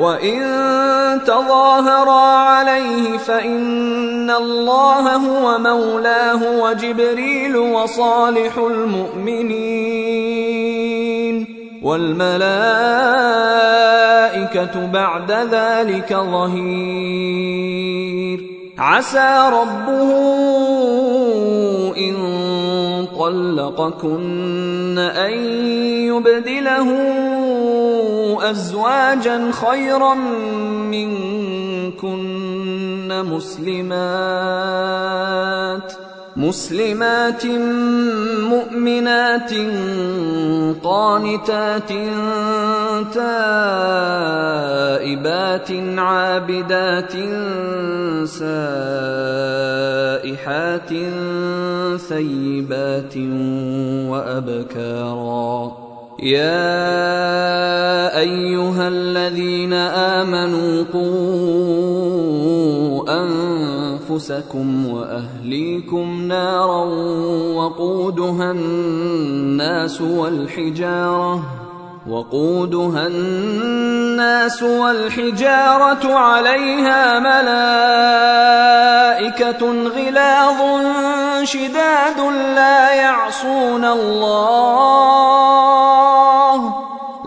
وإن تظاهرا عليه فإن الله هو مولاه وجبريل وصالح المؤمنين والملائكة بعد ذلك ظهير عسى ربه إن طلقكن أن يبدله أزواجا خيرا منكن مسلمات مسلمات مؤمنات قانتات تائبات عابدات سائحات ثيبات وأبكارا يا أيها الذين آمنوا قوا أنفسكم وأهليكم نارا وقودها الناس والحجارة وقودها الناس والحجارة عليها ملائكة غلاظ شداد لا يعصون الله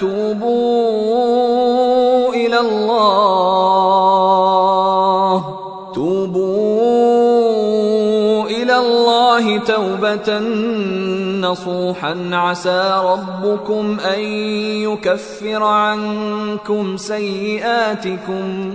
توبوا إلى الله. توبوا إلى الله توبة نصوحا. عسى ربكم أن يكفر عنكم سيئاتكم.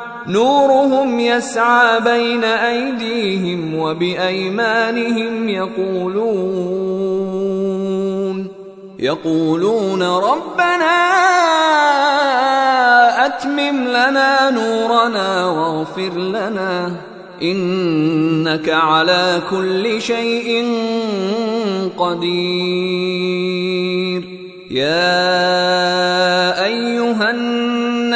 نورهم يسعى بين أيديهم وبأيمانهم يقولون يقولون ربنا أتمم لنا نورنا واغفر لنا إنك على كل شيء قدير يا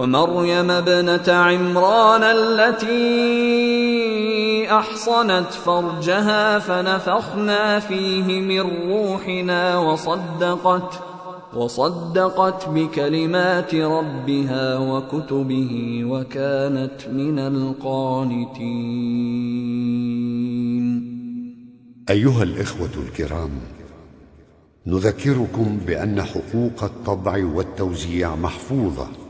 ومريم ابنة عمران التي أحصنت فرجها فنفخنا فيه من روحنا وصدقت وصدقت بكلمات ربها وكتبه وكانت من القانتين. أيها الإخوة الكرام نذكركم بأن حقوق الطبع والتوزيع محفوظة.